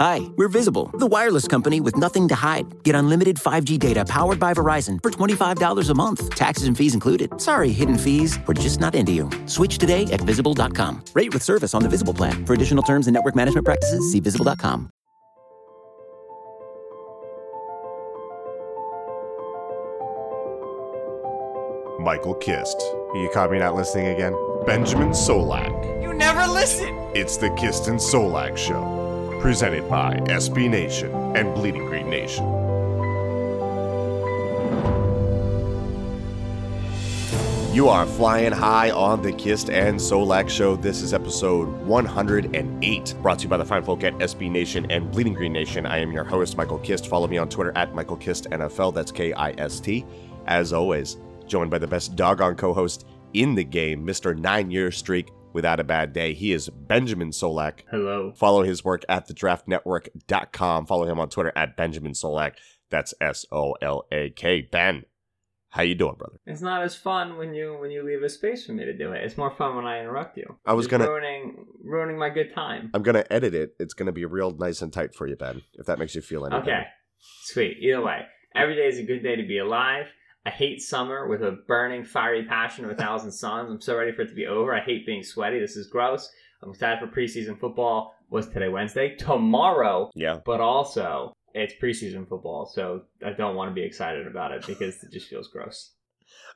Hi, we're Visible, the wireless company with nothing to hide. Get unlimited 5G data powered by Verizon for $25 a month, taxes and fees included. Sorry, hidden fees, we're just not into you. Switch today at visible.com. Rate with service on the Visible plan. For additional terms and network management practices, see visible.com. Michael Kist. You caught me not listening again? Benjamin Solak. You never listen! It's the Kist and Solak Show, presented by SB Nation and Bleeding Green Nation. You are flying high on the Kist and Solak Show. This is episode 108, brought to you by the fine folk at SB Nation and Bleeding Green Nation. I am your host, Michael Kist. Follow me on Twitter at Michael Kist NFL. That's K I S T. As always, joined by the best doggone co host in the game, Mr. Nine Year Streak Without a Bad Day. He is Benjamin Solak. Hello. Follow his work at thedraftnetwork.com. Follow him on Twitter at Benjamin Solak. That's S O L A K. Ben, how you doing, brother? It's not as fun when you when you leave a space for me to do it. It's more fun when I interrupt you. I was gonna- ruining ruining my good time. I'm gonna edit it. It's gonna be real nice and tight for you, Ben. If that makes you feel any Okay, better. sweet. Either way, every day is a good day to be alive. I hate summer with a burning, fiery passion of a thousand suns. I'm so ready for it to be over. I hate being sweaty. This is gross. I'm excited for preseason football. What's today? Wednesday. Tomorrow Yeah. but also it's preseason football, so I don't want to be excited about it because it just feels gross.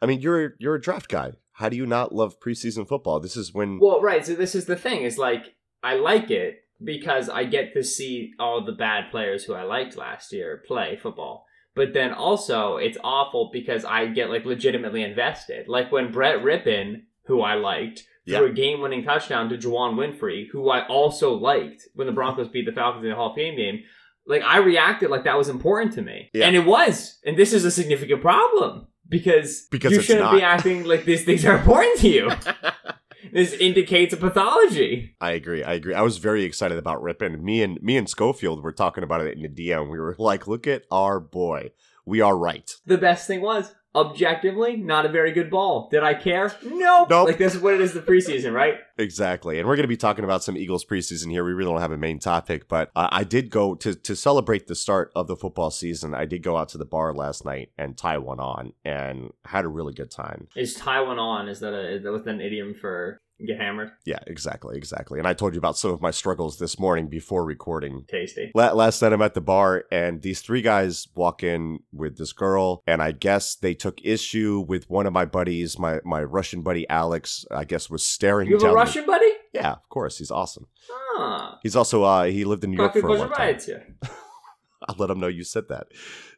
I mean, you're you're a draft guy. How do you not love preseason football? This is when Well, right. So this is the thing: is like I like it because I get to see all the bad players who I liked last year play football. But then also, it's awful because I get like legitimately invested. Like when Brett Rypien, who I liked, threw Yeah. a game-winning touchdown to Juwann Winfree, who I also liked when the Broncos beat the Falcons in the Hall of Fame game. Like I reacted like that was important to me, Yeah. and it was. And this is a significant problem because Because you shouldn't be acting like these things are important to you. this indicates a pathology. I agree. I agree. I was very excited about Rypien. Me and me and Schofield were talking about it in the DM. We were like, "Look at our boy. We are right." The best thing was, objectively, not a very good ball. Did I care? Nope. Nope. Like this is what it is the preseason, right? Exactly. And we're going to be talking about some Eagles preseason here. We really don't have a main topic, but uh, I did go to to celebrate the start of the football season. I did go out to the bar last night and tie one on and had a really good time. Is Taiwan on? Is that a is that an idiom for get hammered? Yeah, exactly, exactly. And I told you about some of my struggles this morning before recording. Tasty. La- Last night I'm at the bar and these three guys walk in with this girl and I guess they took issue with one of my buddies, my my Russian buddy Alex. I guess was staring You have down. a the- Russian buddy? yeah, of course, he's awesome. Ah. He's also uh he lived in New York Как ты for a long time. I'll let them know you said that.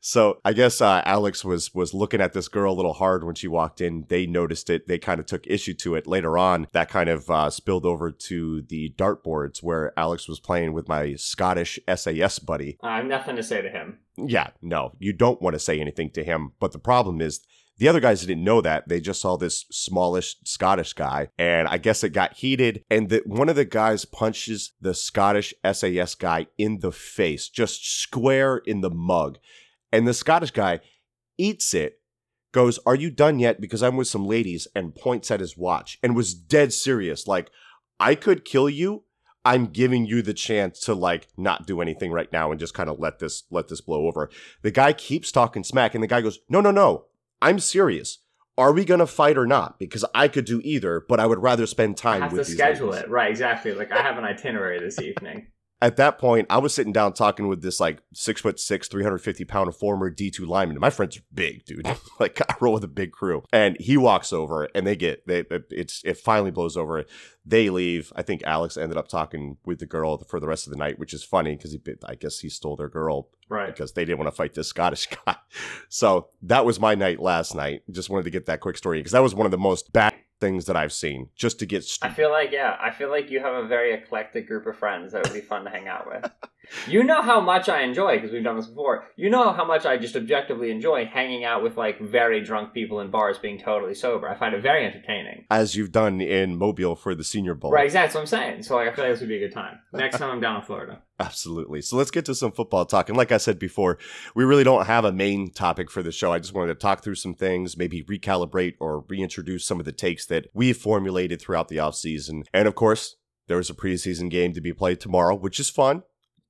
So I guess uh, Alex was was looking at this girl a little hard when she walked in. They noticed it. They kind of took issue to it later on. That kind of uh, spilled over to the dartboards where Alex was playing with my Scottish SAS buddy. I have nothing to say to him. Yeah, no, you don't want to say anything to him. But the problem is the other guys didn't know that. They just saw this smallish Scottish guy, and I guess it got heated. And that one of the guys punches the Scottish SAS guy in the face, just square in the mug. And the Scottish guy eats it, goes, Are you done yet? Because I'm with some ladies, and points at his watch and was dead serious. Like, I could kill you. I'm giving you the chance to like not do anything right now and just kind of let this let this blow over. The guy keeps talking smack, and the guy goes, No, no, no. I'm serious. Are we gonna fight or not? Because I could do either, but I would rather spend time I have to with these schedule ladies. it. Right, exactly. Like I have an itinerary this evening. At that point, I was sitting down talking with this like six foot six, 350 pound former D2 lineman. My friends are big, dude. like I roll with a big crew. And he walks over and they get they it's it finally blows over. They leave. I think Alex ended up talking with the girl for the rest of the night, which is funny because he I guess he stole their girl Right. because they didn't want to fight this Scottish guy. So that was my night last night. Just wanted to get that quick story because that was one of the most bad things that I've seen. Just to get I feel like yeah, I feel like you have a very eclectic group of friends that would be fun to hang out with. You know how much I enjoy because we've done this before. You know how much I just objectively enjoy hanging out with like very drunk people in bars being totally sober. I find it very entertaining. as you've done in Mobile for the Senior Bowl. Right, exactly. That's what I'm saying. So like, I feel like this would be a good time. Next time I'm down in Florida. Absolutely. So let's get to some football talk. And like I said before, we really don't have a main topic for the show. I just wanted to talk through some things, maybe recalibrate or reintroduce some of the takes that we've formulated throughout the offseason. And of course, there was a preseason game to be played tomorrow, which is fun.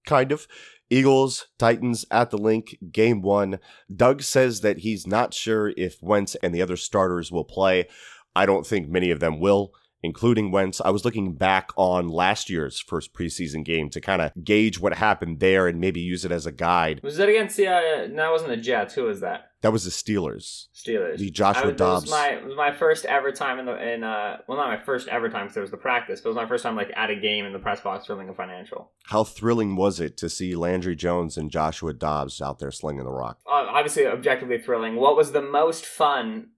Kind of. Eagles, Titans at the Linc, game one. Doug says that he's not sure if Wentz and the other starters will play. I don't think many of them will including Wentz. I was looking back on last year's first preseason game to kind of gauge what happened there and maybe use it as a guide. Was that against the? Uh, no, it wasn't the Jets. Who was that? That was the Steelers. Steelers. The Joshua I, Dobbs. Was my was my first ever time in the in uh well not my first ever time because it was the practice, but it was my first time like at a game in the press box filling a financial. How thrilling was it to see Landry Jones and Joshua Dobbs out there slinging the rock? Uh, obviously, objectively thrilling. What was the most fun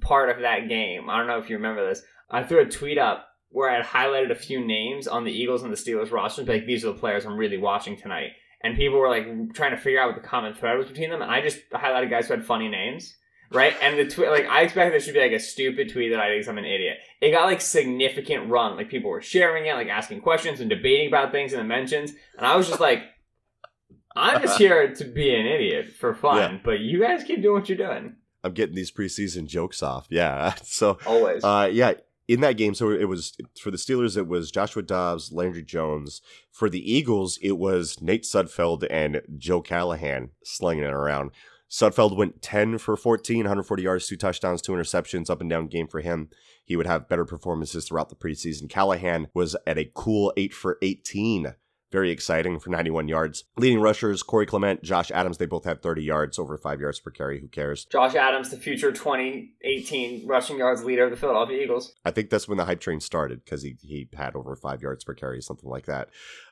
part of that game? I don't know if you remember this. I threw a tweet up where I had highlighted a few names on the Eagles and the Steelers rosters, Like these are the players I'm really watching tonight. And people were like trying to figure out what the common thread was between them. And I just highlighted guys who had funny names. Right? And the tweet, like, I expected this should be like a stupid tweet that I think I'm an idiot. It got like significant run. Like, people were sharing it, like asking questions and debating about things in the mentions. And I was just like, I'm just here to be an idiot for fun, Yeah. but you guys keep doing what you're doing. I'm getting these preseason jokes off. Yeah. So, Always. uh, yeah, in that game, so it was for the Steelers, it was Joshua Dobbs, Landry Jones. For the Eagles, it was Nate Sudfeld and Joe Callahan slinging it around. Sudfeld went 10 for 14, 140 yards, two touchdowns, two interceptions, up and down game for him. He would have better performances throughout the preseason. Callahan was at a cool 8 for 18. Very exciting for 91 yards. Leading rushers, Corey Clement, Josh Adams, they both had 30 yards, over 5 yards per carry. Who cares? Josh Adams, the future 2018 rushing yards leader of the Philadelphia Eagles. I think that's when the hype train started because he, he had over 5 yards per carry, something like that.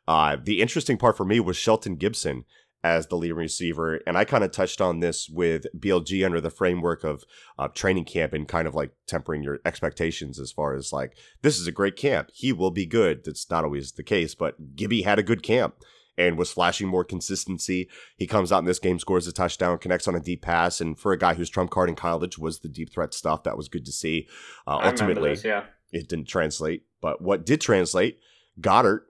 Uh, the interesting part for me was Shelton Gibson as the leading receiver. And I kind of touched on this with BLG under the framework of uh, training camp and kind of like tempering your expectations as far as like, this is a great camp. He will be good. That's not always the case, but Gibby had a good camp and was flashing more consistency. He comes out in this game, scores a touchdown, connects on a deep pass. And for a guy whose trump card in college was the deep threat stuff, that was good to see. Uh, ultimately, this, yeah. it didn't translate. But what did translate, Goedert,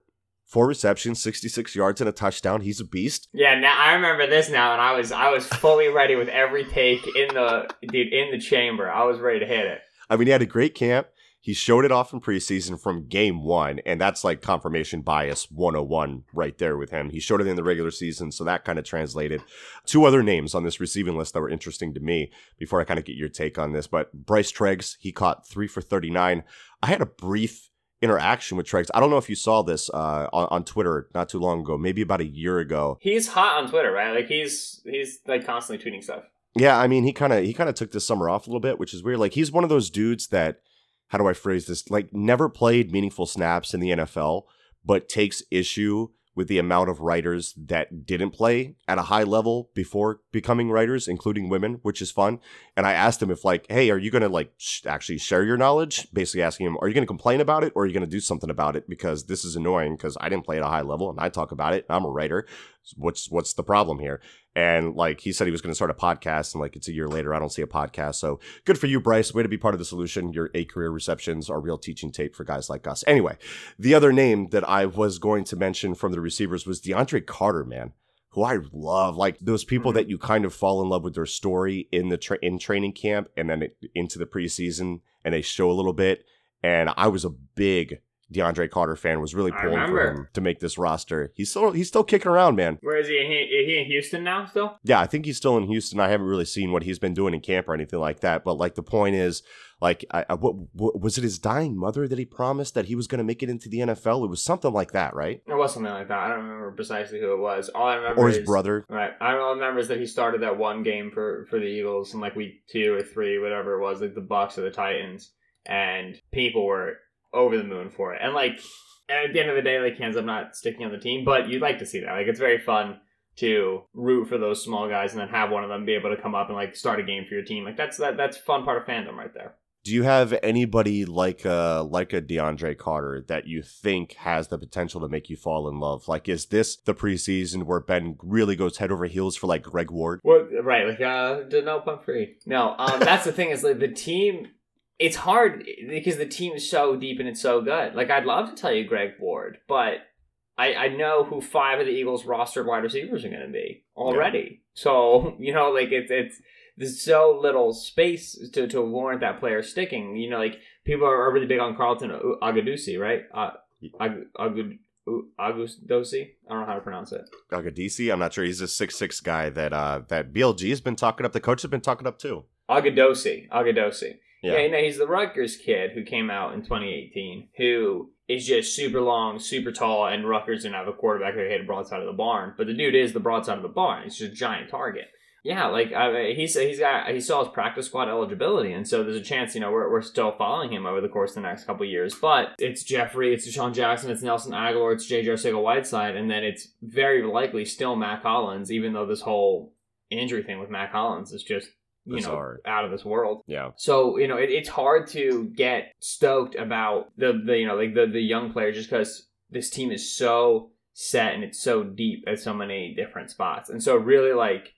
four receptions, 66 yards, and a touchdown. He's a beast. Yeah, now I remember this now, and I was I was fully ready with every take in the dude in the chamber. I was ready to hit it. I mean, he had a great camp. He showed it off in preseason from game one, and that's like confirmation bias 101 right there with him. He showed it in the regular season, so that kind of translated. Two other names on this receiving list that were interesting to me before I kind of get your take on this, but Bryce Treggs, he caught three for 39. I had a brief interaction with Treggs. I don't know if you saw this uh, on, on Twitter not too long ago, maybe about a year ago. He's hot on Twitter, right? Like he's he's like constantly tweeting stuff. Yeah, I mean, he kind of he kind of took this summer off a little bit, which is weird. Like he's one of those dudes that how do I phrase this? Like never played meaningful snaps in the NFL, but takes issue with the amount of writers that didn't play at a high level before becoming writers, including women, which is fun. And I asked him if like, hey, are you gonna like sh- actually share your knowledge? Basically asking him, are you gonna complain about it or are you gonna do something about it? Because this is annoying because I didn't play at a high level and I talk about it. I'm a writer. What's what's the problem here? And like he said, he was going to start a podcast, and like it's a year later, I don't see a podcast. So good for you, Bryce. Way to be part of the solution. Your A career receptions are real teaching tape for guys like us. Anyway, the other name that I was going to mention from the receivers was DeAndre Carter, man, who I love. Like those people mm-hmm. that you kind of fall in love with their story in the tra- in training camp, and then it, into the preseason, and they show a little bit. And I was a big DeAndre Carter fan. Was really pulling for him to make this roster. He's still he's still kicking around, man. Where is he? Is he, in Houston now still? Yeah, I think he's still in Houston. I haven't really seen what he's been doing in camp or anything like that. But like the point is, like, I, I, what, what was it? His dying mother that he promised that he was going to make it into the NFL. It was something like that, right? It was something like that. I don't remember precisely who it was. All I remember Or his is, brother. Right. I all I remember is that he started that one game for for the Eagles in like week two or three, whatever it was, like the Bucs or the Titans, and people were over the moon for it. And like at the end of the day, like he ends up not sticking on the team, but you'd like to see that. Like it's very fun to root for those small guys and then have one of them be able to come up and like start a game for your team. Like that's that that's fun part of fandom right there. Do you have anybody like a like a DeAndre Carter that you think has the potential to make you fall in love? Like, is this the preseason where Ben really goes head over heels for like Greg Ward? What right, like uh no pump free. No, um that's the thing is like the team it's hard because the team is so deep and it's so good. Like I'd love to tell you Greg Ward, but I, I know who five of the Eagles rostered wide receivers are gonna be already. So, you know, like it's it's there's so little space to, to warrant that player sticking. You know, like people are, are really big on Carlton Agadusi, right? Uh, Ag- Agud- Agudosi. I don't know how to pronounce it. Agadisi, I'm not sure. He's a six six guy that uh that BLG has been talking up. The coach has been talking up too. Agadosi. Agadosi. Yeah. Yeah, know, he's the Rutgers kid who came out in 2018, who is just super long, super tall, and Rutgers didn't have a quarterback who hit a broadside of the barn. But the dude is the broadside of the barn. He's just a giant target. Yeah, like I, he's he's got he saw his practice squad eligibility, and so there's a chance you know we're, we're still following him over the course of the next couple years. But it's Jeffery, it's DeSean Jackson, it's Nelson Agholor, it's J.J. Arcega-Whiteside, and then it's very likely still Mack Hollins, even though this whole injury thing with Mack Hollins is just you Bizarre. know out of this world. Yeah. So you know it, it's hard to get stoked about the the you know like the the young players just because this team is so set and it's so deep at so many different spots, and so really like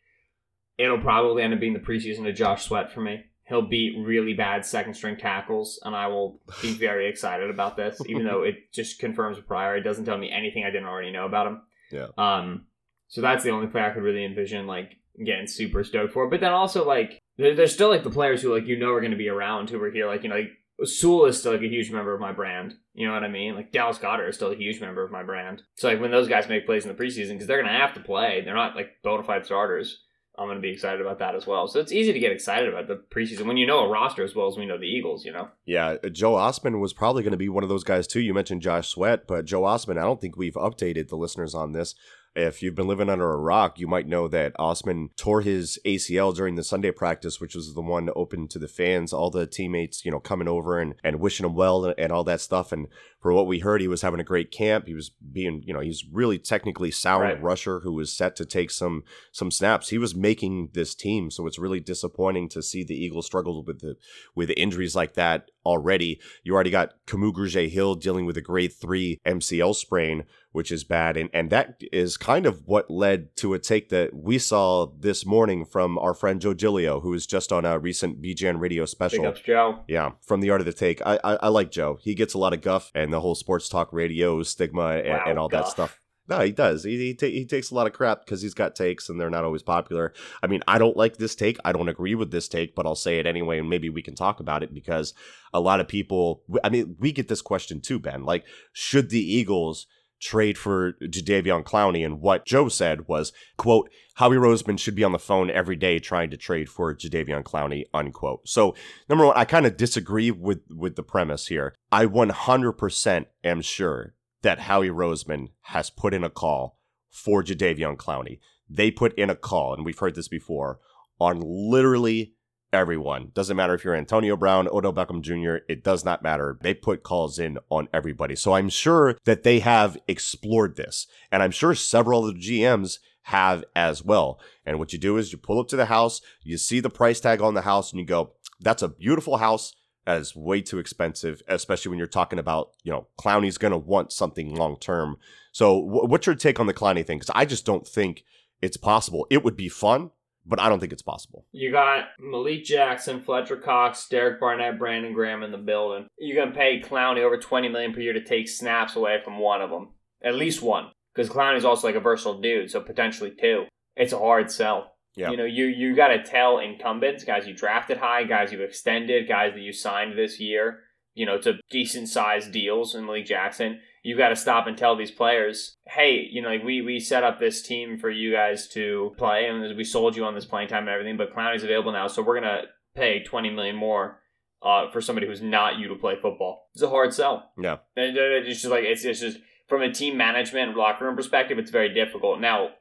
it'll probably end up being the preseason of Josh Sweat for me. He'll beat really bad second string tackles, and I will be very excited about this, even though it just confirms prior. It doesn't tell me anything I didn't already know about him. Yeah. Um. So that's the only player I could really envision like getting super stoked for. But then also like there's still like the players who like you know are going to be around who are here. Like you know like Sewell is still like a huge member of my brand. You know what I mean? Like Dallas Goedert is still a huge member of my brand. So like when those guys make plays in the preseason because they're going to have to play, they're not like bona fide starters. I'm going to be excited about that as well. So it's easy to get excited about the preseason when you know a roster as well as we know the Eagles. You know. Yeah, uh, Joe Ostman was probably going to be one of those guys too. You mentioned Josh Sweat, but Joe Ostman, I don't think we've updated the listeners on this. If you've been living under a rock, you might know that Ostman tore his ACL during the Sunday practice, which was the one open to the fans, all the teammates, you know, coming over and, and wishing him well and, and all that stuff. And for what we heard, he was having a great camp. He was being, you know, he's really technically sound Right. rusher who was set to take some some snaps. He was making this team, so it's really disappointing to see the Eagles struggle with the with injuries like that already. You already got Camus Grugier Hill dealing with a grade three MCL sprain, which is bad. And, and that is kind of what led to a take that we saw this morning from our friend Joe Giglio, who was just on a recent BGN radio Big special. ups, Joe. Yeah, from the art of the take. I, I I like Joe. He gets a lot of guff and the whole sports talk radio stigma and, Wow, and all that stuff. No, he does. He he, he takes a lot of crap because he's got takes and they're not always popular. I mean, I don't like this take. I don't agree with this take, but I'll say it anyway, and maybe we can talk about it because a lot of people. I mean, we get this question too, Ben. Like, should the Eagles trade for Jadeveon Clowney? And what Joe said was, "quote Howie Roseman should be on the phone every day trying to trade for Jadeveon Clowney." Unquote. So number one, I kind of disagree with with the premise here. I 100% am sure that Howie Roseman has put in a call for Jadeveon Clowney. They put in a call, and we've heard this before, on literally everyone. Doesn't matter if you're Antonio Brown, Odell Beckham Jr., it does not matter. They put calls in on everybody. So I'm sure that they have explored this, and I'm sure several of the GMs have as well. And what you do is you pull up to the house, you see the price tag on the house, and you go, that's a beautiful house. That is way too expensive, especially when you're talking about, you know, Clowney's going to want something long term. So, wh- what's your take on the Clowney thing? Because I just don't think it's possible. It would be fun, but I don't think it's possible. You got Malik Jackson, Fletcher Cox, Derek Barnett, Brandon Graham in the building. You're gonna pay Clowney over twenty million per year to take snaps away from one of them, at least one, because Clowney's also like a versatile dude, so potentially two. It's a hard sell. Yeah. You know, you you got to tell incumbents, guys you drafted high, guys you've extended, guys that you signed this year, you know, to decent sized deals in Malik Jackson. You got to stop and tell these players, hey, you know, like we we set up this team for you guys to play, and we sold you on this playing time and everything, but Clowney's available now, so we're gonna pay twenty million more uh, for somebody who's not you to play football. It's a hard sell. Yeah. And uh, it's just like it's, it's just from a team management and locker room perspective, it's very difficult. Now,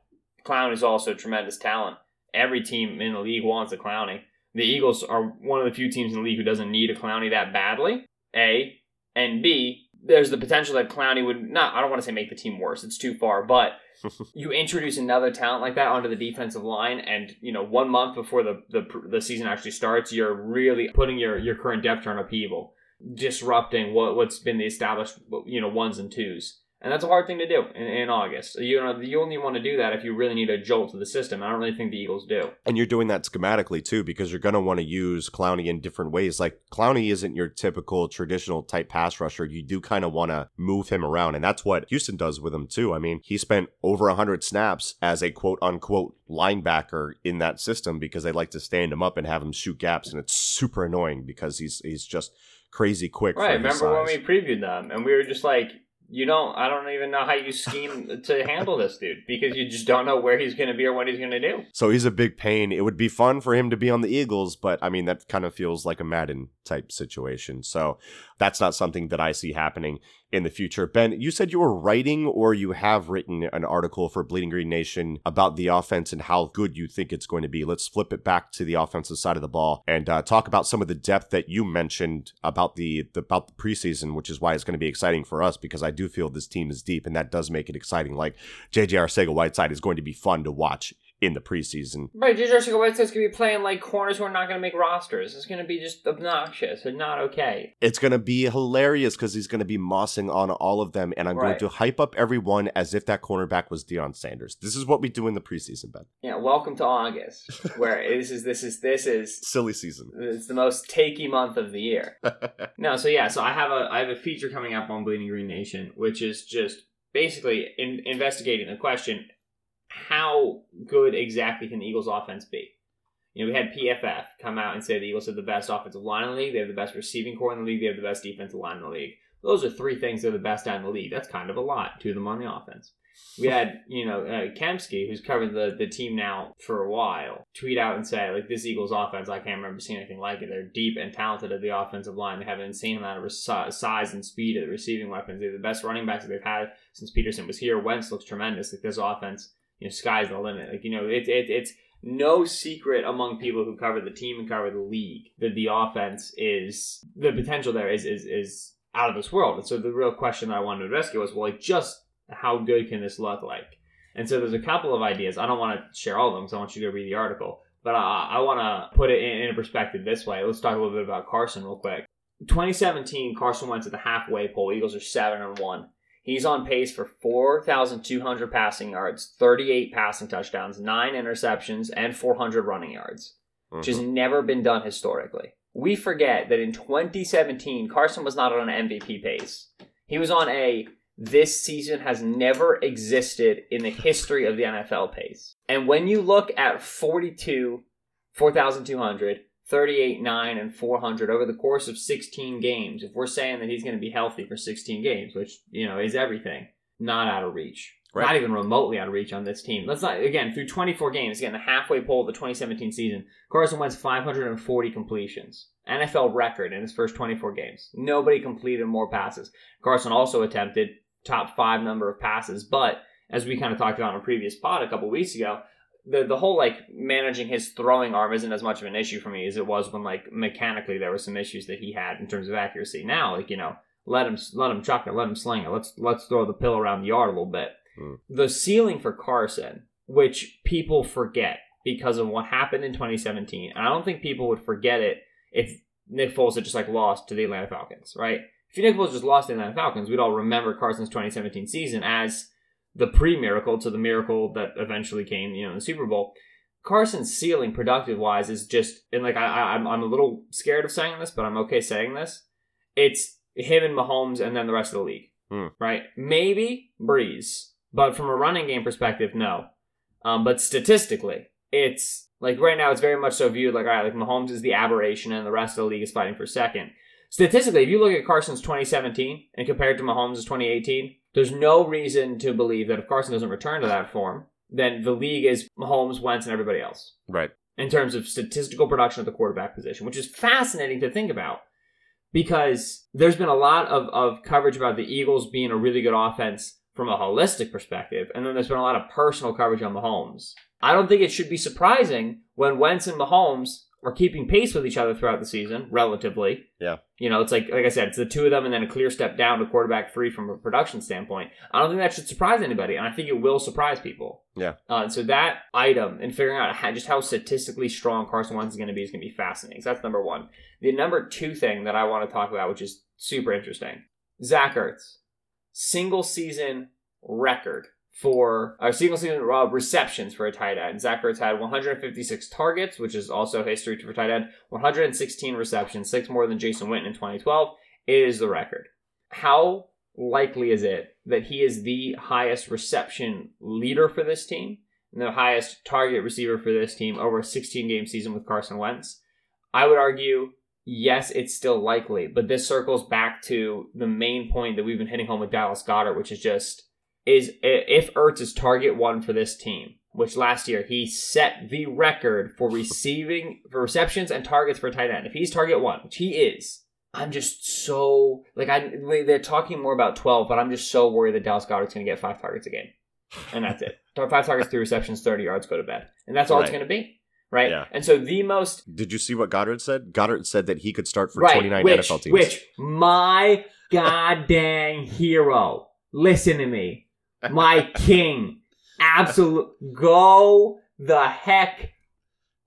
Clown is also tremendous talent. Every team in the league wants a Clowney. The Eagles are one of the few teams in the league who doesn't need a Clowney that badly. A and B, there's the potential that Clowney would not. I don't want to say make the team worse. It's too far, but you introduce another talent like that onto the defensive line, and you know one month before the the, the season actually starts, you're really putting your your current depth chart on upheaval, disrupting what what's been the established you know ones and twos. And that's a hard thing to do in, in August. You know, you only want to do that if you really need a jolt to the system. I don't really think the Eagles do. And you're doing that schematically too, because you're going to want to use Clowney in different ways. Like Clowney isn't your typical traditional type pass rusher. You do kind of want to move him around. And that's what Houston does with him too. I mean, he spent over 100 snaps as a quote unquote linebacker in that system because they like to stand him up and have him shoot gaps. And it's super annoying because he's, he's just crazy quick. Right. Remember when we previewed them and we were just like, you don't. I don't even know how you scheme to handle this dude because you just don't know where he's going to be or what he's going to do. So he's a big pain. It would be fun for him to be on the Eagles, but I mean that kind of feels like a Madden type situation. So that's not something that I see happening in the future. Ben, you said you were writing or you have written an article for Bleeding Green Nation about the offense and how good you think it's going to be. Let's flip it back to the offensive side of the ball and uh, talk about some of the depth that you mentioned about the, the about the preseason, which is why it's going to be exciting for us because I do feel this team is deep and that does make it exciting. Like JJ Arcega Whiteside is going to be fun to watch in the preseason. Right, JJ Arcega Whiteside's going to be playing like corners who are not going to make rosters. It's going to be just obnoxious and not okay. It's going to be hilarious because he's going to be mossing on all of them, and I'm Right. going to hype up everyone as if that cornerback was Deion Sanders. This is what we do in the preseason, Ben. Yeah, welcome to August, where this is this is this is Silly season. it's the most takey month of the year. No, so yeah, so I have a I have a feature coming up on Bleeding Green Nation, which is just basically in, investigating the question: How good exactly can the Eagles' offense be? You know, we had PFF come out and say the Eagles have the best offensive line in the league, they have the best receiving corps in the league, they have the best defensive line in the league. Those are three things that are the best out in the league. That's kind of a lot. Of them on the offense. We had, you know, uh, Kempski, who's covered the, the team now for a while, tweet out and say, like, this Eagles offense, I can't remember seeing anything like it. They're deep and talented at the offensive line. They have an insane amount of res- size and speed at the receiving weapons. They're the best running backs that they've had since Pederson was here. Wentz looks tremendous. Like, this offense, you know, sky's the limit. Like, you know, it, it, it's no secret among people who cover the team and cover the league that the offense is, the potential there is, is, is out of this world. And so the real question I wanted to address you was, well, like, just how good can this look like? And so there's a couple of ideas. I don't want to share all of them because I want you to read the article. But I, I want to put it in, in a perspective this way. Let's talk a little bit about Carson real quick. 2017, Carson went to the halfway pole. Eagles are seven and one. He's on pace for 4,200 passing yards, 38 passing touchdowns, nine interceptions, and 400 running yards, which has mm-hmm. never been done historically. We forget that in 2017, Carson was not on an MVP pace. He was on a this season has never existed in the history of the NFL pace. And when you look at 42, 4,200, 38, 9, and 400 over the course of 16 games, if we're saying that he's going to be healthy for 16 games, which, you know, is everything, not out of reach. Right. Not even remotely out of reach on this team. Let's not, again, through 24 games, again, the halfway pole of the 2017 season, Carson Wentz 540 completions. NFL record in his first 24 games. Nobody completed more passes. Carson also attempted top five number of passes, but as we kind of talked about in a previous pod a couple weeks ago, the the whole like managing his throwing arm isn't as much of an issue for me as it was when like mechanically there were some issues that he had in terms of accuracy. Now, like you know, let him let him chuck it, let him sling it. Let's let's throw the pill around the yard a little bit. Hmm. The ceiling for Carson, which people forget because of what happened in 2017, and I don't think people would forget it if Nick Foles had just like lost to the Atlanta Falcons, right? If Nick Foles just lost to the Atlanta Falcons, we'd all remember Carson's 2017 season as the pre-miracle to the miracle that eventually came, you know, in the Super Bowl. Carson's ceiling, productive wise, is just and like I, I I'm I'm a little scared of saying this, but I'm okay saying this. It's him and Mahomes, and then the rest of the league, Hmm. right? Maybe Brees, but from a running game perspective, no. Um, but statistically, it's like right now, it's very much so viewed like all right, like Mahomes is the aberration, and the rest of the league is fighting for second. Statistically, if you look at Carson's 2017 and compare it to Mahomes' 2018, there's no reason to believe that if Carson doesn't return to that form, then the league is Mahomes, Wentz, and everybody else Right. in terms of statistical production at the quarterback position, which is fascinating to think about because there's been a lot of, of coverage about the Eagles being a really good offense from a holistic perspective, and then there's been a lot of personal coverage on Mahomes. I don't think it should be surprising when Wentz and Mahomes are keeping pace with each other throughout the season, relatively. Yeah. You know, it's like like I said, it's the two of them and then a clear step down to quarterback three from a production standpoint. I don't think that should surprise anybody, and I think it will surprise people. Yeah. Uh, so that item and figuring out how, just how statistically strong Carson Wentz is going to be is going to be fascinating. So that's number one. The number two thing that I want to talk about, which is super interesting, Zach Ertz, single season record for single season uh, receptions for a tight end. Zach Ertz had 156 targets, which is also history for tight end. 116 receptions, six more than Jason Witten in 2012. It is the record. How likely is it that he is the highest reception leader for this team and the highest target receiver for this team over a 16 game season with Carson Wentz? I would argue yes, it's still likely, but this circles back to the main point that we've been hitting home with Dallas Goedert, which is just is if Ertz is target one for this team, which last year he set the record for receiving for receptions and targets for tight end. If he's target one, which he is, I'm just so like I they're talking more about twelve, but I'm just so worried that Dallas Goedert's going to get five targets a game, and that's it. Five targets, three receptions, thirty yards, go to bed, and that's all it's going to be, right? Yeah. And so the most Did you see what Goedert said? Goedert said that he could start for right, 29 NFL teams. Which my goddamn hero, listen to me, my king, absolute go the heck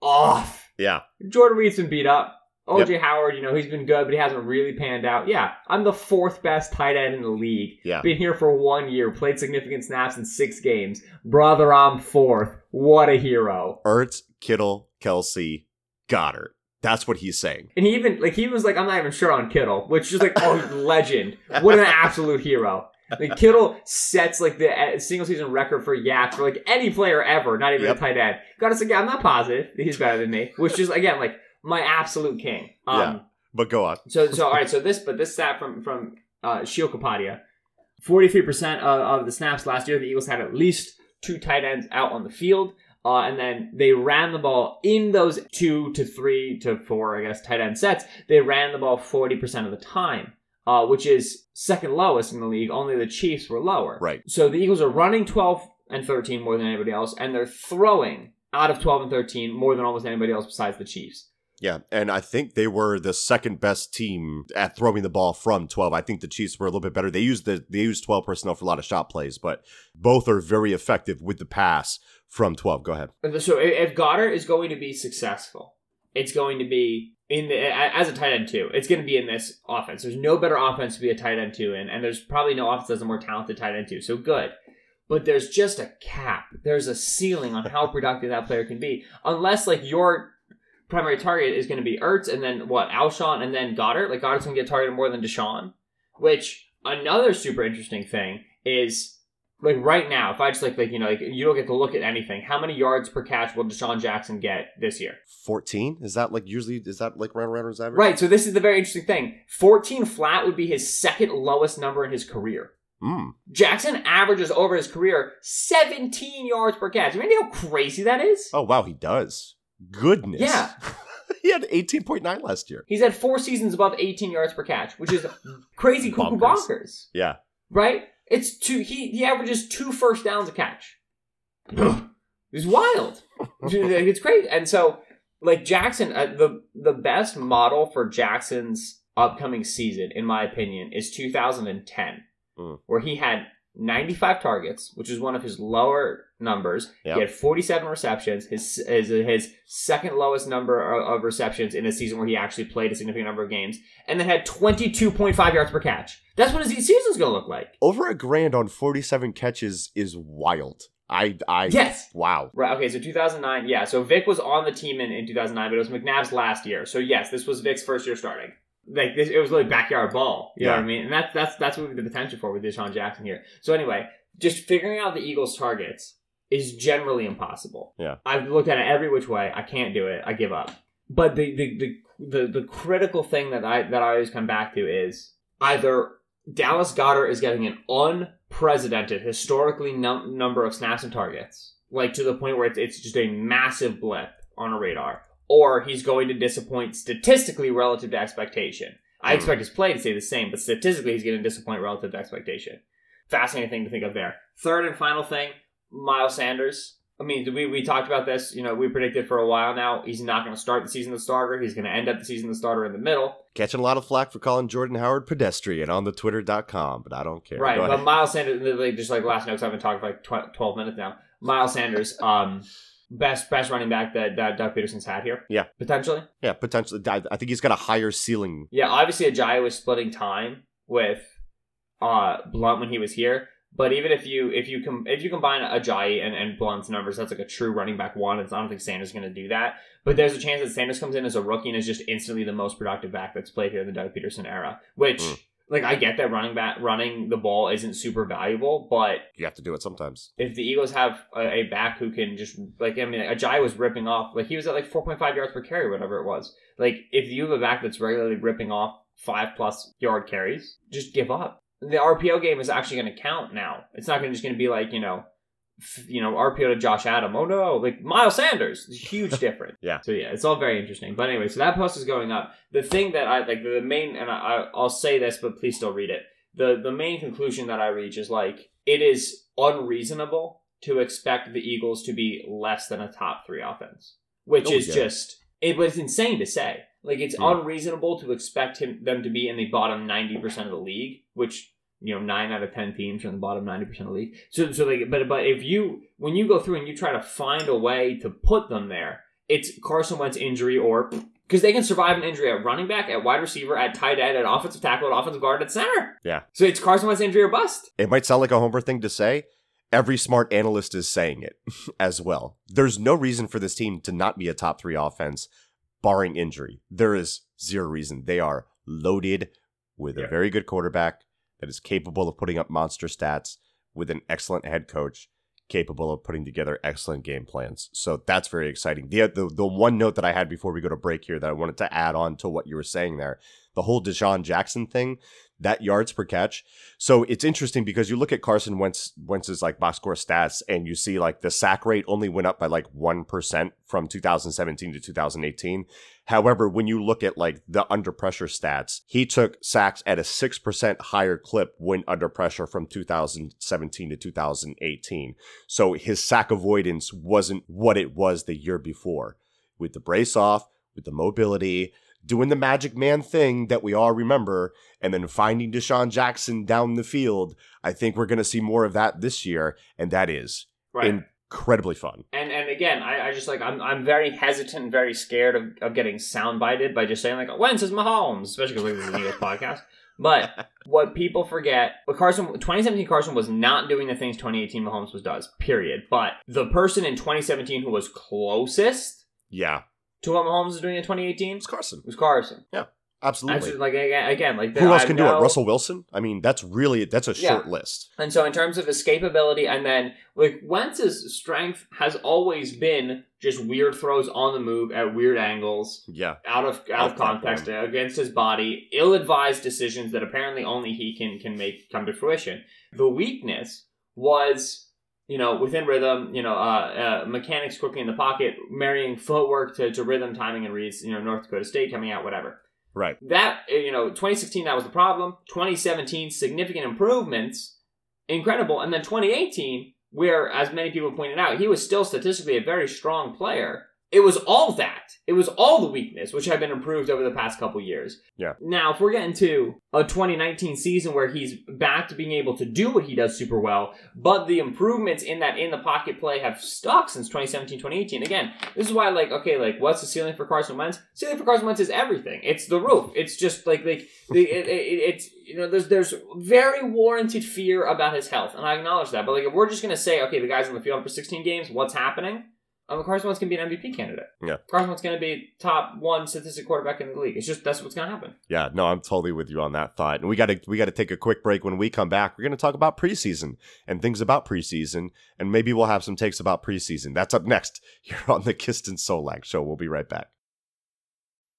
off. Yeah. Jordan Reed's been beat up. OJ Howard, you know, he's been good, but he hasn't really panned out. Yeah, I'm the fourth best tight end in the league. Yeah. Been here for one year, played significant snaps in six games. Brother, I'm fourth. What a hero. Ertz, Kittle, Kelce, Goedert. That's what he's saying. And he even like he was like, I'm not even sure on Kittle, which is like, oh, legend. What an absolute hero. Like Kittle sets like the uh, single season record for yaks for like any player ever, not even Yep. a tight end. Gotta say, yeah, I'm not positive that he's better than me, which is again like my absolute king. Um, Yeah. But go on. So so all right. So this but this stat from from uh, Sheil Kapadia, forty three percent of of the snaps last year, the Eagles had at least two tight ends out on the field. Uh, and then they ran the ball in those two to three to four, I guess, tight end sets. They ran the ball 40% of the time, uh, which is second lowest in the league. Only the Chiefs were lower. Right. So the Eagles are running 12 and 13 more than anybody else, and they're throwing out of 12 and 13 more than almost anybody else besides the Chiefs. Yeah, and I think they were the second best team at throwing the ball from 12. I think the Chiefs were a little bit better. They used the they used 12 personnel for a lot of shot plays, but both are very effective with the pass from 12. Go ahead. So if if Goedert is going to be successful, it's going to be in the as a tight end too. It's going to be in this offense. There's no better offense to be a tight end two in, and there's probably no offense that's a more talented tight end two. So good. But there's just a cap. There's a ceiling on how productive that player can be, unless like your primary target is going to be Ertz, and then what Alshon, and then Goedert. Like Goedert's going to get targeted more than DeSean. Which another super interesting thing is like right now, if I just like like you know like you don't get to look at anything, how many yards per catch will DeSean Jackson get this year? 14? Is that like usually is that like round round average? Right. So this is the very interesting thing. Fourteen flat would be his second lowest number in his career. Mm. Jackson averages over his career 17 yards per catch. You know how crazy that is? Oh wow, he does. Goodness. Yeah. he had 18.9 last year. He's had four seasons above 18 yards per catch, which is crazy cuckoo Bonkers. bonkers. Yeah. Right? It's two. He he averages two first downs a catch. it's wild. It's crazy. And so, like Jackson, uh, the the best model for Jackson's upcoming season, in my opinion, is 2010, Mm. where he had 95 targets, which is one of his lower numbers. Yeah. He had 47 receptions, his his, his second lowest number of, of receptions in a season where he actually played a significant number of games, and then had 22.5 yards per catch. That's what his season's going to look like. Over a grand on 47 catches is wild. I I Yes. Wow. Right. Okay. So 2009. Yeah. So Vic was on the team in, in 2009, but it was McNabb's last year. So yes, this was Vic's first year starting. Like this, it was really backyard ball. You know what I mean? And that's that's that's what we the potential for with DeSean Jackson here. So anyway, just figuring out the Eagles' targets is generally impossible. Yeah. I've looked at it every which way. I can't do it. I give up. But the the the the, the critical thing that I that I always come back to is either Dallas Goedert is getting an unprecedented, historically num- number of snaps and targets, like to the point where it's, it's just a massive blip on a radar, or he's going to disappoint statistically relative to expectation. I Hmm. expect his play to stay the same, but statistically he's going to disappoint relative to expectation. Fascinating thing to think of there. Third and final thing, Miles Sanders. I mean, we, we talked about this. You know, we predicted for a while now he's not going to start the season the starter. He's going to end up the season the starter in the middle. Catching a lot of flack for calling Jordan Howard pedestrian on the twitter.com, but I don't care. Right, Go but ahead. Miles Sanders, just like last notes, I've been talking for like twelve minutes now. Miles Sanders, um, best best running back that, that Doug Pederson's had here. Yeah. potentially. yeah, potentially. I think he's got a higher ceiling. Yeah, obviously Ajayi was splitting time with uh Blount when he was here. But even if you if you com- if you combine Ajayi and, and Blount's numbers, that's like a true running back one. It's, I don't think Sanders is going to do that. But there's a chance that Sanders comes in as a rookie and is just instantly the most productive back that's played here in the Doug Pederson era. Which Mm. Like I get that running back running the ball isn't super valuable, but You have to do it sometimes. if the Eagles have a, a back who can just like I mean Ajay was ripping off like he was at like 4.5 yards per carry whatever it was. Like if you have a back that's regularly ripping off 5 plus yard carries, just give up. The RPO game is actually going to count now. It's not going to just going to be like, you know, you know, RPO to Josh Adam. Oh no, like Miles Sanders. Huge difference. Yeah. So yeah, it's all very interesting. But anyway, so that post is going up. The thing that I like, the main, and I, I'll say this, but please still read it. The the main conclusion that I reach is like it is unreasonable to expect the Eagles to be less than a top three offense, which Oh, is yeah. just it was insane to say. Like it's Yeah. unreasonable to expect him them to be in the bottom ninety percent of the league, which you know nine out of ten teams are in the bottom ninety percent of the league. So so like but but if you when you go through and you try to find a way to put them there, it's Carson Wentz injury or because they can survive an injury at running back, at wide receiver, at tight end, at offensive tackle, at offensive guard, at center. Yeah. So it's Carson Wentz injury or bust. It might sound like a homer thing to say. Every smart analyst is saying it as well. There's no reason for this team to not be a top three offense, barring injury. There is zero reason. They are loaded with a very good quarterback that is capable of putting up monster stats, with an excellent head coach capable of putting together excellent game plans. So that's very exciting. The, the the one note that I had before we go to break here that I wanted to add on to what you were saying there, the whole DeSean Jackson thing, that yards per catch. So it's interesting because you look at Carson Wentz Wentz's like box score stats and you see like the sack rate only went up by like 1% from 2017 to 2018. However, when you look at like the under pressure stats, he took sacks at a 6% higher clip when under pressure from 2017 to 2018. So his sack avoidance wasn't what it was the year before. With the brace off, with the mobility, doing the magic man thing that we all remember, and then finding DeSean Jackson down the field, I think we're going to see more of that this year, and that is incredibly fun. And and again, I, I just like I'm I'm very hesitant and very scared of, of getting soundbited by just saying like Wentz is Mahomes, especially because this is a Eagles podcast. But what people forget, what Carson 2017 Carson was not doing the things 2018 Mahomes was does. Period. But the person in 2017 who was closest Yeah, to what Mahomes was doing in 2018 it's Carson. was Carson. Yeah, absolutely. Like again, again like Who else I can do it? Russell Wilson? I mean, that's really that's a Yeah. short list. And so, in terms of escapability, and then like Wentz's strength has always been just weird throws on the move at weird angles, Yeah. out of out of Off context against his body, ill-advised decisions that apparently only he can can make come to fruition. The weakness was, you know, within rhythm, you know, uh, uh, mechanics quickly in the pocket, marrying footwork to, to rhythm, timing, and reads. You know, North Dakota State coming out, whatever Right. that uh, you know 2016 that was the problem 2017 significant improvements incredible and then 2018 where as many people pointed out he was still statistically a very strong player it was all that it was all the weakness which had been improved over the past couple years Yeah. now if we're getting to a 2019 season where he's back to being able to do what he does super well but the improvements in that in the pocket play have stuck since 2017 2018 again this is why, like, okay, like, what's the ceiling for Carson Wentz? Ceiling for Carson Wentz is everything. It's the roof. It's just like, like, the, it, it, it's you know, there's there's very warranted fear about his health, and I acknowledge that. But like, if we're just gonna say, okay, the guy's on the field for 16 games, what's happening? Um, Carson Wentz can be an MVP candidate. Yeah. Carson Wentz gonna be top one statistic quarterback in the league. It's just that's what's gonna happen. Yeah, no, I'm totally with you on that thought. And we got to we got to take a quick break. When we come back, we're going to talk about preseason and things about preseason, and maybe we'll have some takes about preseason. That's up next here on the Kist and Solak Show. We'll be right back.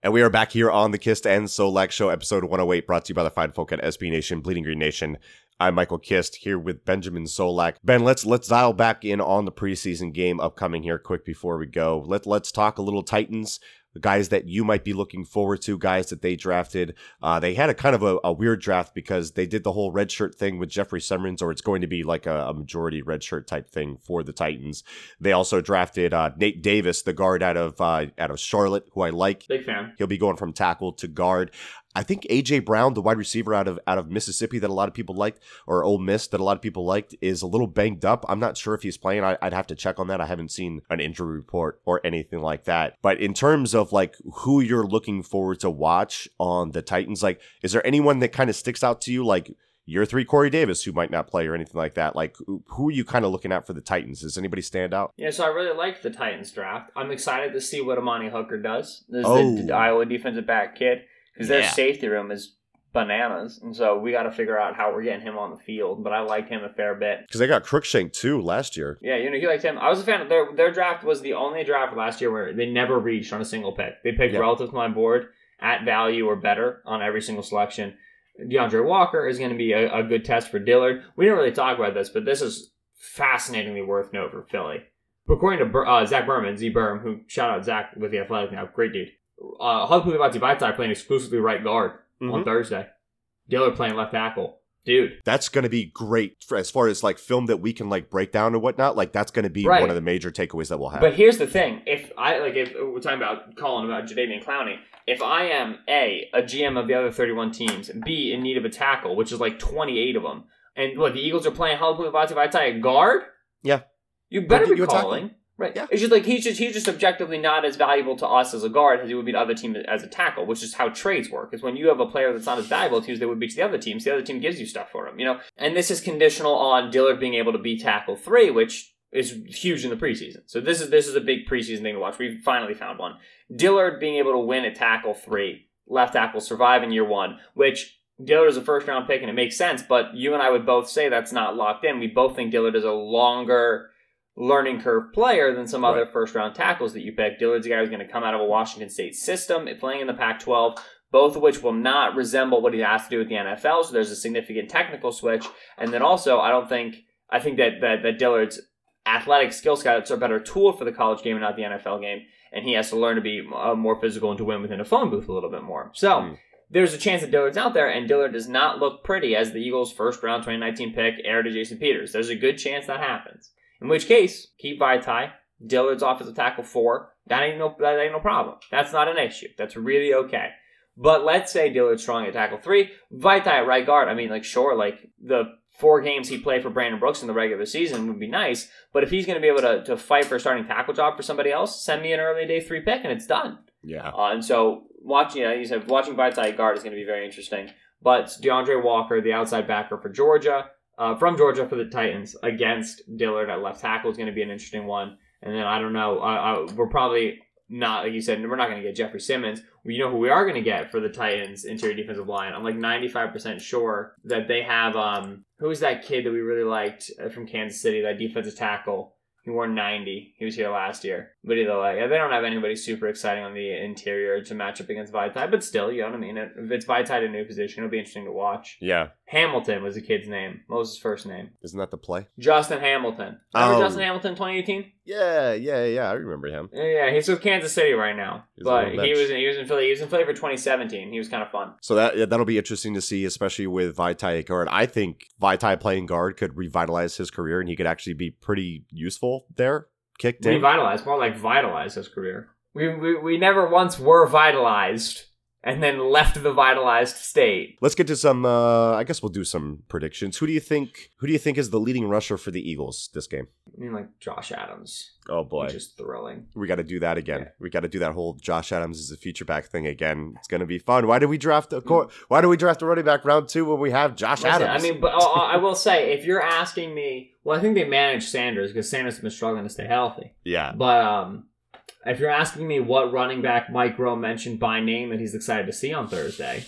And we are back here on the Kist and Solak Show, episode 108, brought to you by the fine folk at SB Nation, Bleeding Green Nation. I'm Michael Kist here with Benjamin Solak. Ben, let's let's dial back in on the preseason game upcoming here quick before we go. Let let's talk a little Titans. Guys that you might be looking forward to, guys that they drafted. Uh, they had a kind of a, a weird draft because they did the whole redshirt thing with Jeffery Simmons, or it's going to be like a, a majority redshirt type thing for the Titans. They also drafted uh, Nate Davis, the guard out of uh, out of Charlotte, who I like. Big fan. He'll be going from tackle to guard. I think AJ Brown, the wide receiver out of out of Mississippi that a lot of people liked, or Ole Miss that a lot of people liked, is a little banged up. I'm not sure if he's playing. I, would have to check on that. I haven't seen an injury report or anything like that. But in terms of like who you're looking forward to watch on the Titans, like is there anyone that kind of sticks out to you? Like year three Corey Davis who might not play or anything like that. Like who are you kind of looking at for the Titans? Does anybody stand out? Yeah, so I really like the Titans draft. I'm excited to see what Amani Hooker does. This oh. the Iowa defensive back kid because their yeah. safety room is bananas, and so we got to figure out how we're getting him on the field. But I liked him a fair bit because they got Cruikshank too last year. Yeah, you know he liked him. I was a fan of their their draft was the only draft last year where they never reached on a single pick. They picked relative to my board at value or better on every single selection. DeAndre Walker is going to be a, a, good test for Dillard. We didn't really talk about this, but this is fascinatingly worth note for Philly. According to uh, Zach Berman, Z Berm, who shout out Zach with the Athletic now, great dude. Uh, Halapoulivaati Vaitai playing exclusively right guard mm-hmm. on Thursday. Dillard playing left tackle. Dude, that's going to be great for, as far as like film that we can like break down and whatnot. Like that's going to be right. one of the major takeaways that we'll have. But here's the thing: if I like, if we're talking about calling about Jadeveon Clowney, if I am a a GM of the other 31 teams, B in need of a tackle, which is like 28 of them, and what the Eagles are playing Halapoulivaati Vaitai guard, yeah, you better be calling. Right. Yeah. It's just like he's just he's just objectively not as valuable to us as a guard as he would be to other team as a tackle, which is how trades work. Is when you have a player that's not as valuable to you as they would be to the other teams, the other team gives you stuff for him, you know. And this is conditional on Dillard being able to be tackle three, which is huge in the preseason. So this is this is a big preseason thing to watch. We finally found one. Dillard being able to win at tackle three, left tackle survive in year one, which Dillard is a first round pick and it makes sense, but you and I would both say that's not locked in. We both think Dillard is a longer learning curve player than some right. other first round tackles that you pick. Dillard's a guy who's going to come out of a Washington State system, playing in the Pac 12, both of which will not resemble what he has to do with the NFL. So there's a significant technical switch. And then also, I don't think, I think that, that, that Dillard's athletic skill sets are a better tool for the college game and not the NFL game. And he has to learn to be uh, more physical and to win within a phone booth a little bit more. So. Mm there's a chance that Dillard's out there, and Dillard does not look pretty as the Eagles' first round 2019 pick, heir to Jason Peters. There's a good chance that happens. In which case, keep Vaitai. Dillard's offensive tackle four. That ain't no that ain't no problem. That's not an issue. That's really okay. But let's say Dillard's strong at tackle three, Vaitai at right guard. I mean, like sure, like the four games he played for Brandon Brooks in the regular season would be nice. But if he's going to be able to, to fight for a starting tackle job for somebody else, send me an early day three pick and it's done. Yeah. Uh, and so watching, you know, you said watching Vaitai guard is going to be very interesting. But DeAndre Walker, the outside backer for Georgia, uh, from Georgia for the Titans against Dillard at left tackle is going to be an interesting one. And then I don't know, we're probably not like you said, we're not going to get Jeffery Simmons. You know who we are going to get for the Titans interior defensive line. I'm like 95% sure that they have um who's that kid that we really liked uh, from Kansas City, that defensive tackle. He wore 90. He was here last year. But either way, they don't have anybody super exciting on the interior to match up against Vaitai. But still, you know what I mean? If it's Vaitai a new position, it'll be interesting to watch. Yeah. Hamilton was the kid's name. What was his first name? Isn't that the play? Justin Hamilton. Remember oh. Justin Hamilton 2018? Yeah, yeah, yeah. I remember him. Yeah, yeah. he's with Kansas City right now. He's but he was in, he was in Philly. He was in Philly for 2017. He was kind of fun. So that yeah, that'll be interesting to see, especially with Vaitai guard. I think Vaitai playing guard could revitalize his career, and he could actually be pretty useful there kicked in. Revitalized, more like vitalize his career. We, we, we never once were vitalized and then left the vitalized state. Let's get to some. Uh, I guess we'll do some predictions. Who do you think? Who do you think is the leading rusher for the Eagles this game? I mean, like Josh Adams. Oh boy, just thrilling. We got to do that again. Yeah. We got to do that whole Josh Adams is a feature back thing again. It's gonna be fun. Why did we draft a cor- Why do we draft a running back round two when we have Josh Listen, Adams? I mean, but uh, I will say, if you're asking me, well, I think they managed Sanders because Sanders has been struggling to stay healthy. Yeah, but um if you're asking me what running back Mike Groh mentioned by name that he's excited to see on Thursday,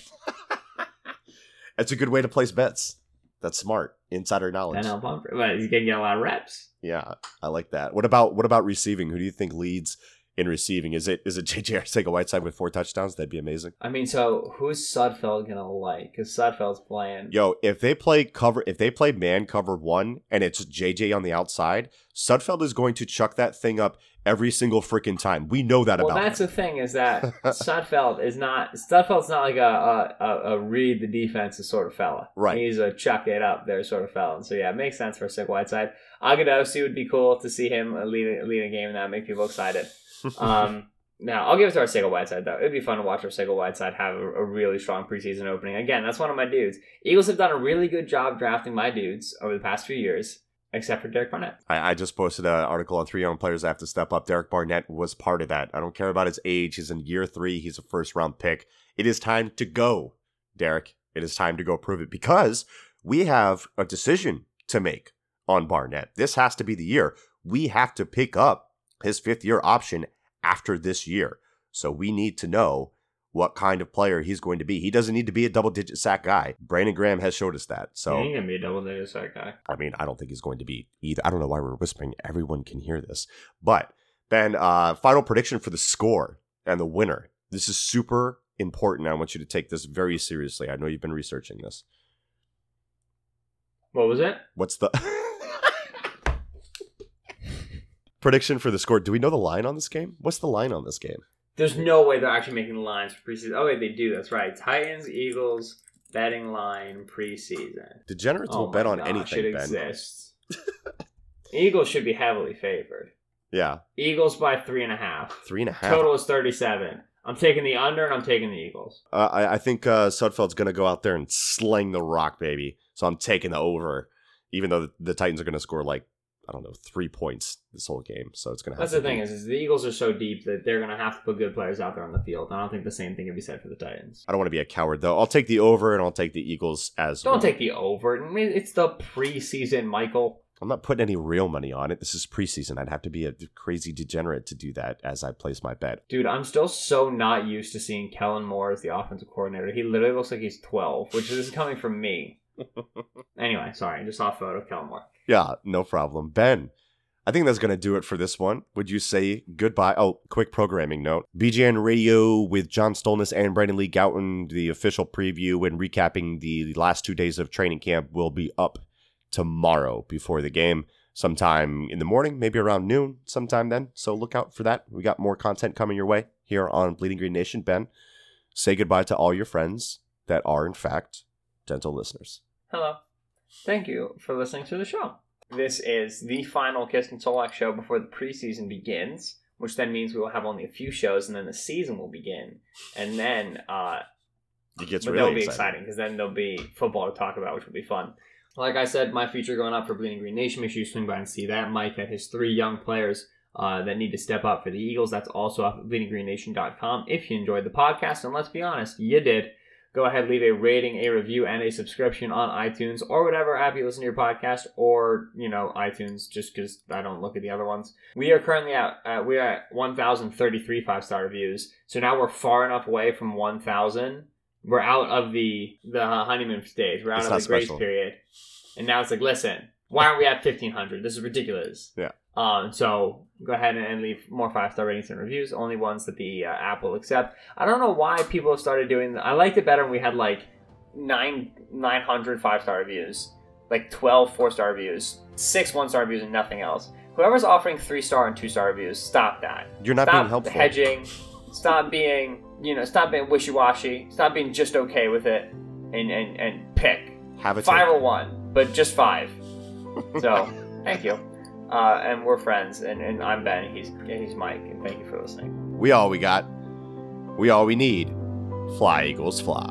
that's a good way to place bets. That's smart insider knowledge. I know, but he's gonna get a lot of reps. Yeah, I like that. What about what about receiving? Who do you think leads in receiving. Is it is it JJ Arcega-Whiteside with four touchdowns? That'd be amazing. I mean, so who's Sudfeld gonna like? Because Sudfeld's playing. Yo, if they play cover, if they play man cover one, and it's JJ on the outside, Sudfeld is going to chuck that thing up every single freaking time. We know that well, about. Well, that's him. the thing is that Sudfeld is not Sudfeld's not like a, a, a read the defense sort of fella. Right. He's a chuck it up there sort of fella. And so yeah, it makes sense for Arcega-Whiteside. Agudosi would be cool to see him lead, lead a game and that make people excited. Um, Now, I'll give it to our Arcega Whiteside, though. It'd be fun to watch our Arcega Whiteside have a, a really strong preseason opening. Again, that's one of my dudes. Eagles have done a really good job drafting my dudes over the past few years, except for Derek Barnett. I, I just posted an article on three young players that have to step up. Derek Barnett was part of that. I don't care about his age. He's in year three. He's a first round pick. It is time to go, Derek. It is time to go prove it because we have a decision to make on Barnett. This has to be the year. We have to pick up his fifth year option after this year. So we need to know what kind of player he's going to be. He doesn't need to be a double digit sack guy. Brandon Graham has showed us that. So he ain't gonna be a double digit sack guy. I mean, I don't think he's going to be either. I don't know why we're whispering. Everyone can hear this. But Ben, uh, final prediction for the score and the winner. This is super important. I want you to take this very seriously. I know you've been researching this. What was it? What's the prediction for the score? Do we know the line on this game? What's the line on this game? There's no way they're actually making the lines for preseason. Oh wait, they do. That's right. Titans, Eagles, betting line preseason. Degenerates Oh will bet on gosh, anything, It Ben. exists. Eagles should be heavily favored. Yeah, Eagles by three and a half. three and a half. Total is thirty-seven. I'm taking the under, and I'm taking the Eagles. Uh, I, I think uh, Sudfeld's going to go out there and sling the rock, baby. So I'm taking the over, even though the, the Titans are going to score like I don't know three points this whole game. So it's going to. That's the thing is, is the Eagles are so deep that they're going to have to put good players out there on the field. I don't think the same thing can be said for the Titans. I don't want to be a coward though. I'll take the over and I'll take the Eagles as. Don't well. take the over. I mean, it's the preseason, Michael. I'm not putting any real money on it. This is preseason. I'd have to be a crazy degenerate to do that as I place my bet. Dude, I'm still so not used to seeing Kellen Moore as the offensive coordinator. He literally looks like he's 12, which is coming from me. anyway, sorry, just off photo of Kellen Moore. Yeah, no problem. Ben, I think that's going to do it for this one. Would you say goodbye? Oh, quick programming note. BGN Radio with John Stolnis and Brandon Lee Gowton, the official preview and recapping the last two days of training camp will be up tomorrow before the game, sometime in the morning, maybe around noon, sometime then. So look out for that. We got more content coming your way here on Bleeding Green Nation. Ben, say goodbye to all your friends that are, in fact, dental listeners. Hello. Thank you for listening to the show. This is the final Kist and Solak show before the preseason begins, which then means we will have only a few shows and then the season will begin. And then, uh, It gets but really that'll be exciting. exciting because then there'll be football to talk about, which will be fun. Like I said, my feature going up for Bleeding Green Nation. Make sure you swing by and see that. Mike had his three young players uh, that need to step up for the Eagles. That's also up at bleedinggreennation.com. If you enjoyed the podcast, and let's be honest, you did, go ahead, leave a rating, a review, and a subscription on iTunes or whatever app you listen to your podcast, or you know iTunes, just because I don't look at the other ones. We are currently at uh, we are at 1,033 five star reviews, so now we're far enough away from 1,000. We're out of the the honeymoon stage. We're out It's of the grace period, and now it's like, listen, why aren't we at 1,500? This is ridiculous. Yeah. Um, so go ahead and, leave more five star ratings and reviews, only ones that the uh, app will accept. I don't know why people have started doing. I liked it better when we had like nine 900 five star reviews, like 12 four star reviews, six one star reviews, and nothing else. Whoever's offering three star and two star reviews, stop that. You're not stop being helpful. hedging. Stop being, you know, stop being wishy washy. Stop being just okay with it, and and and pick Have a five or one, but just five. So thank you. Uh, and we're friends, and, and I'm Ben. He's he's Mike, and thank you for listening. We all we got. We all we need. Fly, Eagles, fly.